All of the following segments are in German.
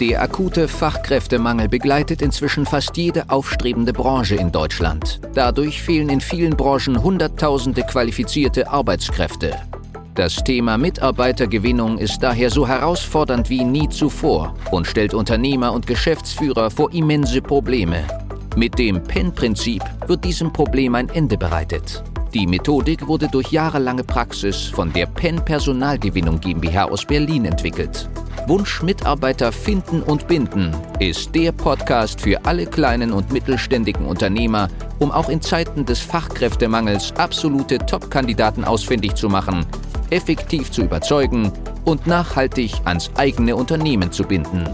Der akute Fachkräftemangel begleitet inzwischen fast jede aufstrebende Branche in Deutschland. Dadurch fehlen in vielen Branchen Hunderttausende qualifizierte Arbeitskräfte. Das Thema Mitarbeitergewinnung ist daher so herausfordernd wie nie zuvor und stellt Unternehmer und Geschäftsführer vor immense Probleme. Mit dem PEN-Prinzip wird diesem Problem ein Ende bereitet. Die Methodik wurde durch jahrelange Praxis von der PEN Personalgewinnung GmbH aus Berlin entwickelt. Wunsch Mitarbeiter finden und binden ist der Podcast für alle kleinen und mittelständigen Unternehmer, um auch in Zeiten des Fachkräftemangels absolute Top-Kandidaten ausfindig zu machen, effektiv zu überzeugen und nachhaltig ans eigene Unternehmen zu binden.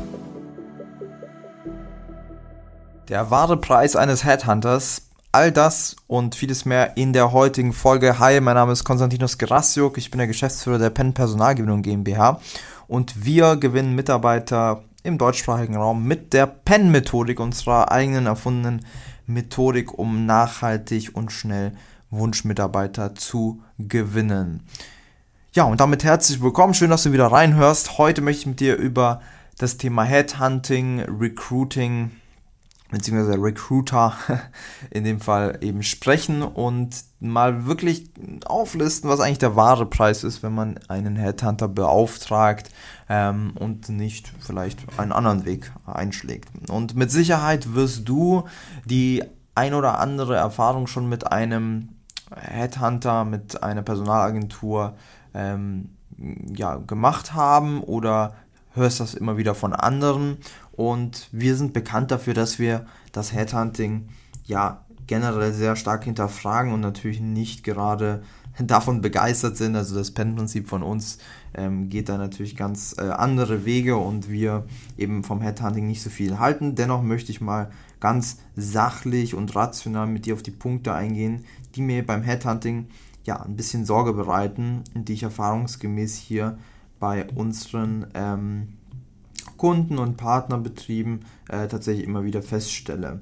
Der wahre Preis eines Headhunters All das und vieles mehr in der heutigen Folge. Hi, mein Name ist Konstantinos Gerassiuk, ich bin der Geschäftsführer der Penn Personalgewinnung GmbH und wir gewinnen Mitarbeiter im deutschsprachigen Raum mit der Penn-Methodik, unserer eigenen erfundenen Methodik, um nachhaltig und schnell Wunschmitarbeiter zu gewinnen. Ja, und damit herzlich willkommen, schön, dass du wieder reinhörst. Heute möchte ich mit dir über das Thema Headhunting, Recruiting, beziehungsweise Recruiter in dem Fall eben sprechen und mal wirklich auflisten, was eigentlich der wahre Preis ist, wenn man einen Headhunter beauftragt ähm, und nicht vielleicht einen anderen Weg einschlägt. Und mit Sicherheit wirst du die ein oder andere Erfahrung schon mit einem Headhunter, mit einer Personalagentur ähm, ja, gemacht haben oder hörst das immer wieder von anderen und wir sind bekannt dafür, dass wir das Headhunting ja generell sehr stark hinterfragen und natürlich nicht gerade davon begeistert sind. Also das Pen-Prinzip von uns ähm, geht da natürlich ganz äh, andere Wege und wir eben vom Headhunting nicht so viel halten. Dennoch möchte ich mal ganz sachlich und rational mit dir auf die Punkte eingehen, die mir beim Headhunting ja ein bisschen Sorge bereiten und die ich erfahrungsgemäß hier bei unseren ähm, Kunden und Partnerbetrieben äh, tatsächlich immer wieder feststelle.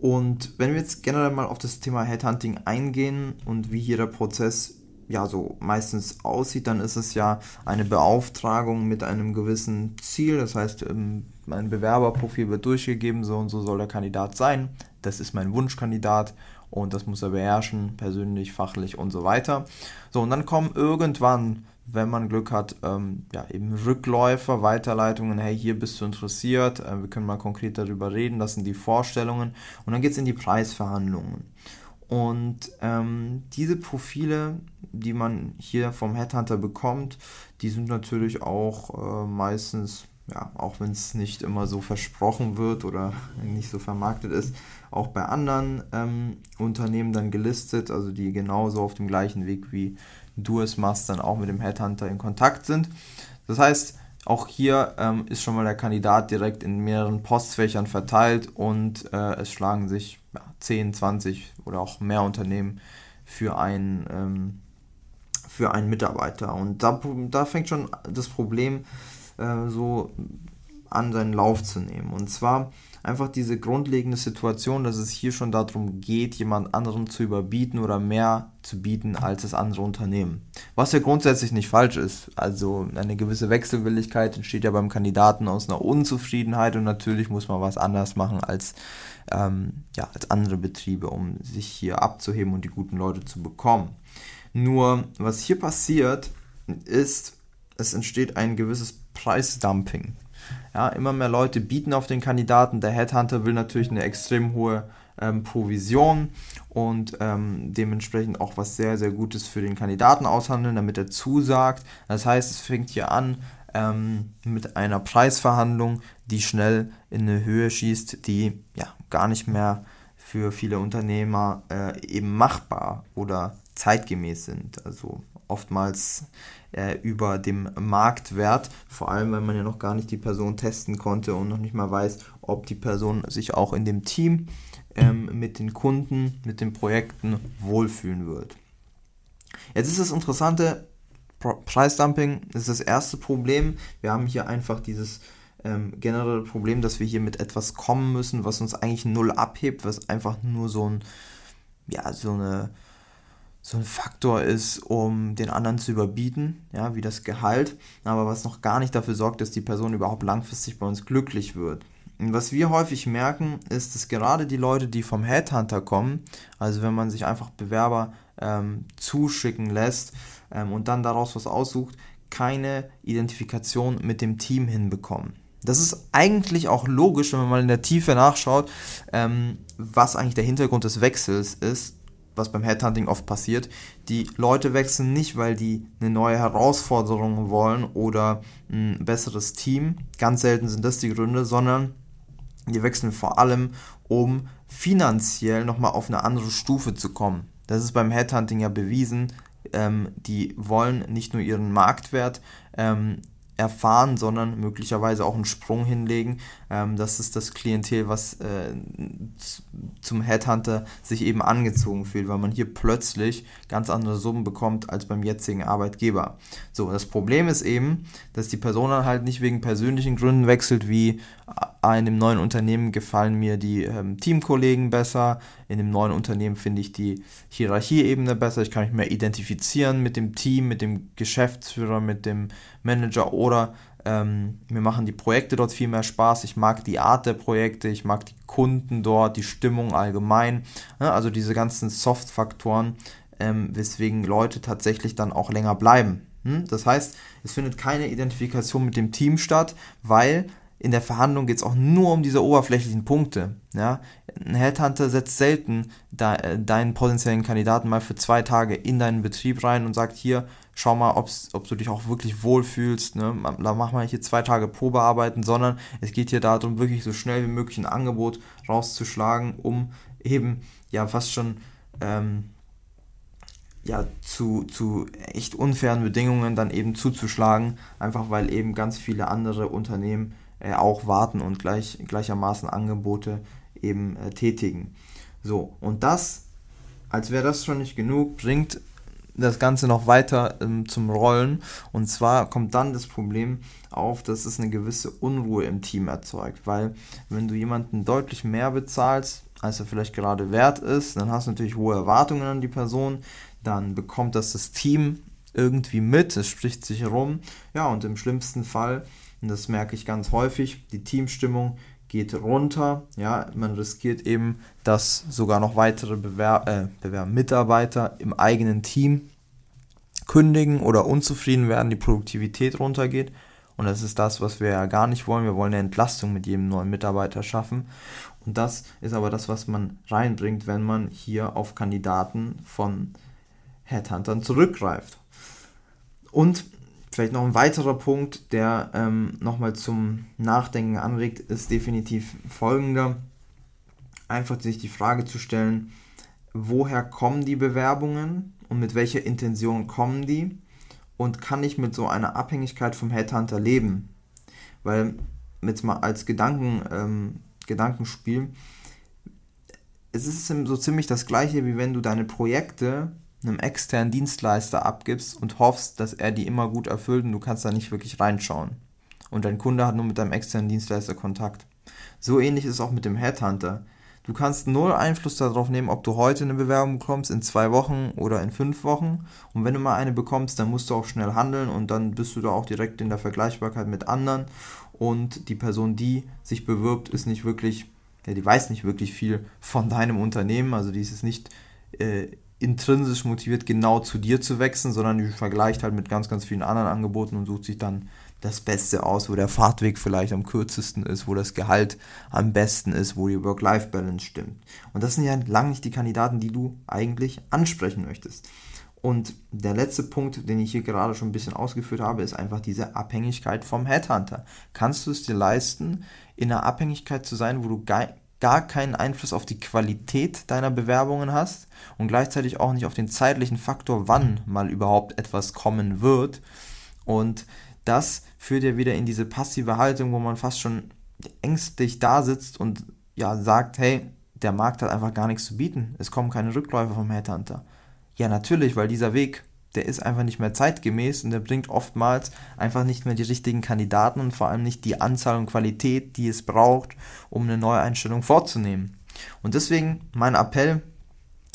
Und wenn wir jetzt generell mal auf das Thema Headhunting eingehen und wie hier der Prozess ja so meistens aussieht, dann ist es ja eine Beauftragung mit einem gewissen Ziel. Das heißt, ähm, mein Bewerberprofil wird durchgegeben, so und so soll der Kandidat sein. Das ist mein Wunschkandidat und das muss er beherrschen, persönlich, fachlich und so weiter. So, und dann kommen irgendwann wenn man Glück hat, ähm, ja, eben Rückläufer, Weiterleitungen, hey, hier bist du interessiert, äh, wir können mal konkret darüber reden, das sind die Vorstellungen und dann geht es in die Preisverhandlungen. Und ähm, diese Profile, die man hier vom Headhunter bekommt, die sind natürlich auch äh, meistens, ja, auch wenn es nicht immer so versprochen wird oder nicht so vermarktet ist, auch bei anderen ähm, Unternehmen dann gelistet, also die genauso auf dem gleichen Weg wie du es machst, dann auch mit dem Headhunter in Kontakt sind. Das heißt, auch hier ähm, ist schon mal der Kandidat direkt in mehreren Postfächern verteilt und äh, es schlagen sich ja, 10, 20 oder auch mehr Unternehmen für einen, ähm, für einen Mitarbeiter. Und da, da fängt schon das Problem äh, so an, seinen Lauf zu nehmen. Und zwar einfach diese grundlegende Situation, dass es hier schon darum geht, jemand anderen zu überbieten oder mehr zu bieten als das andere Unternehmen. Was ja grundsätzlich nicht falsch ist. Also eine gewisse Wechselwilligkeit entsteht ja beim Kandidaten aus einer Unzufriedenheit und natürlich muss man was anders machen als, ähm, ja, als andere Betriebe, um sich hier abzuheben und die guten Leute zu bekommen. Nur was hier passiert, ist, es entsteht ein gewisses Preisdumping. Ja, immer mehr Leute bieten auf den Kandidaten. Der Headhunter will natürlich eine extrem hohe ähm, Provision und ähm, dementsprechend auch was sehr, sehr Gutes für den Kandidaten aushandeln, damit er zusagt. Das heißt, es fängt hier an ähm, mit einer Preisverhandlung, die schnell in eine Höhe schießt, die ja gar nicht mehr für viele Unternehmer äh, eben machbar oder zeitgemäß sind. Also oftmals äh, über dem Marktwert, vor allem wenn man ja noch gar nicht die Person testen konnte und noch nicht mal weiß, ob die Person sich auch in dem Team ähm, mit den Kunden, mit den Projekten wohlfühlen wird. Jetzt ist das Interessante, Preisdumping ist das erste Problem. Wir haben hier einfach dieses ähm, generelle Problem, dass wir hier mit etwas kommen müssen, was uns eigentlich null abhebt, was einfach nur so ein, ja, so eine so ein Faktor ist, um den anderen zu überbieten, ja, wie das Gehalt, aber was noch gar nicht dafür sorgt, dass die Person überhaupt langfristig bei uns glücklich wird. Und was wir häufig merken, ist, dass gerade die Leute, die vom Headhunter kommen, also wenn man sich einfach Bewerber ähm, zuschicken lässt ähm, und dann daraus was aussucht, keine Identifikation mit dem Team hinbekommen. Das ist eigentlich auch logisch, wenn man mal in der Tiefe nachschaut, ähm, was eigentlich der Hintergrund des Wechsels ist, was beim Headhunting oft passiert. Die Leute wechseln nicht, weil die eine neue Herausforderung wollen oder ein besseres Team. Ganz selten sind das die Gründe, sondern die wechseln vor allem, um finanziell nochmal auf eine andere Stufe zu kommen. Das ist beim Headhunting ja bewiesen. Ähm, die wollen nicht nur ihren Marktwert ähm, erfahren, sondern möglicherweise auch einen Sprung hinlegen. Ähm, das ist das Klientel, was äh, zum Headhunter sich eben angezogen fühlt, weil man hier plötzlich ganz andere Summen bekommt als beim jetzigen Arbeitgeber. So, das Problem ist eben, dass die Person dann halt nicht wegen persönlichen Gründen wechselt, wie in dem neuen Unternehmen gefallen mir die ähm, Teamkollegen besser, in dem neuen Unternehmen finde ich die Hierarchieebene besser, ich kann mich mehr identifizieren mit dem Team, mit dem Geschäftsführer, mit dem Manager oder ähm, mir machen die Projekte dort viel mehr Spaß, ich mag die Art der Projekte, ich mag die Kunden dort, die Stimmung allgemein, ne? also diese ganzen Soft-Faktoren, ähm, weswegen Leute tatsächlich dann auch länger bleiben. Hm? Das heißt, es findet keine Identifikation mit dem Team statt, weil in der Verhandlung geht es auch nur um diese oberflächlichen Punkte. Ja? Ein Headhunter setzt selten de äh, deinen potenziellen Kandidaten mal für zwei Tage in deinen Betrieb rein und sagt, hier, schau mal, ob du dich auch wirklich wohlfühlst. Ne? Da machen wir hier zwei Tage Probearbeiten, sondern es geht hier darum, wirklich so schnell wie möglich ein Angebot rauszuschlagen, um eben ja fast schon ähm, ja, zu, zu echt unfairen Bedingungen dann eben zuzuschlagen, einfach weil eben ganz viele andere Unternehmen äh, auch warten und gleich, gleichermaßen Angebote eben äh, tätigen. So, und das, als wäre das schon nicht genug, bringt das Ganze noch weiter ähm, zum Rollen. Und zwar kommt dann das Problem auf, dass es eine gewisse Unruhe im Team erzeugt. Weil wenn du jemanden deutlich mehr bezahlst, als er vielleicht gerade wert ist, dann hast du natürlich hohe Erwartungen an die Person. Dann bekommt das das Team irgendwie mit, es spricht sich herum. Ja, und im schlimmsten Fall und das merke ich ganz häufig. Die Teamstimmung geht runter. Ja, man riskiert eben, dass sogar noch weitere Bewer äh, Bewer Mitarbeiter im eigenen Team kündigen oder unzufrieden werden, die Produktivität runtergeht. Und das ist das, was wir ja gar nicht wollen. Wir wollen eine Entlastung mit jedem neuen Mitarbeiter schaffen. Und das ist aber das, was man reinbringt, wenn man hier auf Kandidaten von Headhuntern zurückgreift. Und Vielleicht noch ein weiterer Punkt, der ähm, nochmal zum Nachdenken anregt, ist definitiv folgender. Einfach sich die Frage zu stellen, woher kommen die Bewerbungen und mit welcher Intention kommen die und kann ich mit so einer Abhängigkeit vom Headhunter leben? Weil jetzt mal als Gedanken, ähm, Gedankenspiel, es ist so ziemlich das gleiche, wie wenn du deine Projekte einem externen Dienstleister abgibst und hoffst, dass er die immer gut erfüllt und du kannst da nicht wirklich reinschauen. Und dein Kunde hat nur mit deinem externen Dienstleister Kontakt. So ähnlich ist es auch mit dem Headhunter. Du kannst null Einfluss darauf nehmen, ob du heute eine Bewerbung bekommst, in zwei Wochen oder in fünf Wochen. Und wenn du mal eine bekommst, dann musst du auch schnell handeln und dann bist du da auch direkt in der Vergleichbarkeit mit anderen. Und die Person, die sich bewirbt, ist nicht wirklich, ja, die weiß nicht wirklich viel von deinem Unternehmen. Also die ist nicht äh, intrinsisch motiviert, genau zu dir zu wechseln, sondern die vergleicht halt mit ganz, ganz vielen anderen Angeboten und sucht sich dann das Beste aus, wo der Fahrtweg vielleicht am kürzesten ist, wo das Gehalt am besten ist, wo die Work-Life-Balance stimmt. Und das sind ja lang nicht die Kandidaten, die du eigentlich ansprechen möchtest. Und der letzte Punkt, den ich hier gerade schon ein bisschen ausgeführt habe, ist einfach diese Abhängigkeit vom Headhunter. Kannst du es dir leisten, in einer Abhängigkeit zu sein, wo du gar keinen Einfluss auf die Qualität deiner Bewerbungen hast und gleichzeitig auch nicht auf den zeitlichen Faktor, wann mal überhaupt etwas kommen wird. Und das führt ja wieder in diese passive Haltung, wo man fast schon ängstlich da sitzt und ja sagt, hey, der Markt hat einfach gar nichts zu bieten. Es kommen keine Rückläufe vom Headhunter. Ja, natürlich, weil dieser Weg der ist einfach nicht mehr zeitgemäß und der bringt oftmals einfach nicht mehr die richtigen Kandidaten und vor allem nicht die Anzahl und Qualität, die es braucht, um eine neue Einstellung vorzunehmen. Und deswegen mein Appell,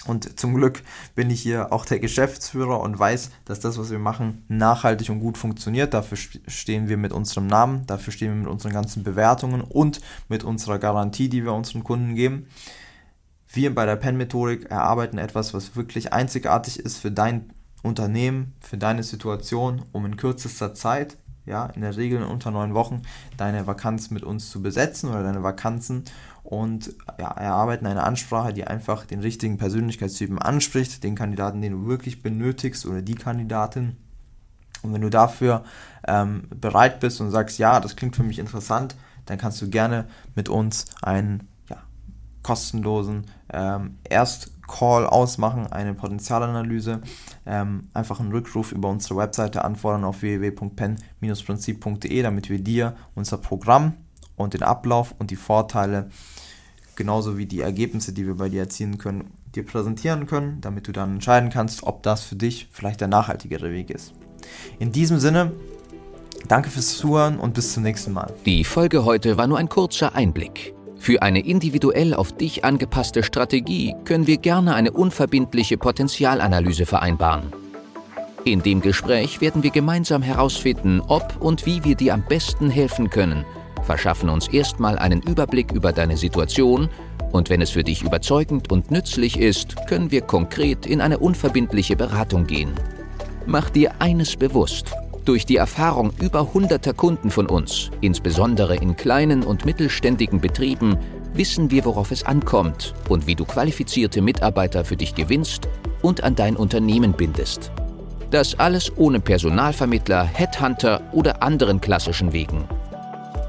Und zum Glück bin ich hier auch der Geschäftsführer und weiß, dass das, was wir machen, nachhaltig und gut funktioniert. Dafür stehen wir mit unserem Namen, dafür stehen wir mit unseren ganzen Bewertungen und mit unserer Garantie, die wir unseren Kunden geben. Wir bei der Pen-Methodik erarbeiten etwas, was wirklich einzigartig ist für dein Unternehmen, für deine Situation, um in kürzester Zeit ja, in der Regel unter neun Wochen deine Vakanz mit uns zu besetzen oder deine Vakanzen und ja, erarbeiten eine Ansprache, die einfach den richtigen Persönlichkeitstypen anspricht, den Kandidaten, den du wirklich benötigst oder die Kandidatin. Und wenn du dafür ähm, bereit bist und sagst, ja, das klingt für mich interessant, dann kannst du gerne mit uns einen kostenlosen ähm, Erst Call ausmachen, eine Potenzialanalyse, ähm, einfach einen Rückruf über unsere Webseite anfordern auf www.pen-prinzip.de, damit wir dir unser Programm und den Ablauf und die Vorteile genauso wie die Ergebnisse, die wir bei dir erzielen können, dir präsentieren können, damit du dann entscheiden kannst, ob das für dich vielleicht der nachhaltigere Weg ist. In diesem Sinne, danke fürs Zuhören und bis zum nächsten Mal. Die Folge heute war nur ein kurzer Einblick. Für eine individuell auf dich angepasste Strategie können wir gerne eine unverbindliche Potenzialanalyse vereinbaren. In dem Gespräch werden wir gemeinsam herausfinden, ob und wie wir dir am besten helfen können, verschaffen uns erstmal einen Überblick über deine Situation und wenn es für dich überzeugend und nützlich ist, können wir konkret in eine unverbindliche Beratung gehen. Mach dir eines bewusst. Durch die Erfahrung über hunderter Kunden von uns, insbesondere in kleinen und mittelständigen Betrieben, wissen wir, worauf es ankommt und wie du qualifizierte Mitarbeiter für dich gewinnst und an dein Unternehmen bindest. Das alles ohne Personalvermittler, Headhunter oder anderen klassischen Wegen.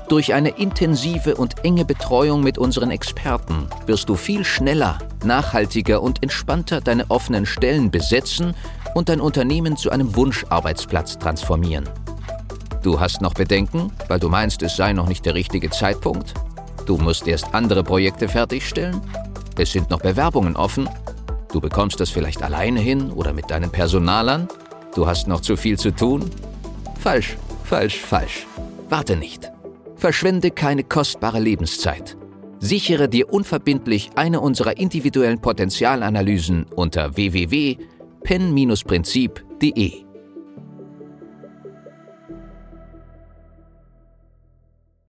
Durch eine intensive und enge Betreuung mit unseren Experten wirst du viel schneller, nachhaltiger und entspannter deine offenen Stellen besetzen und dein Unternehmen zu einem Wunscharbeitsplatz transformieren. Du hast noch Bedenken, weil du meinst, es sei noch nicht der richtige Zeitpunkt? Du musst erst andere Projekte fertigstellen? Es sind noch Bewerbungen offen? Du bekommst das vielleicht alleine hin oder mit deinen Personalern? Du hast noch zu viel zu tun? Falsch, falsch, falsch. Warte nicht. Verschwende keine kostbare Lebenszeit. Sichere dir unverbindlich eine unserer individuellen Potenzialanalysen unter www.pen-prinzip.de.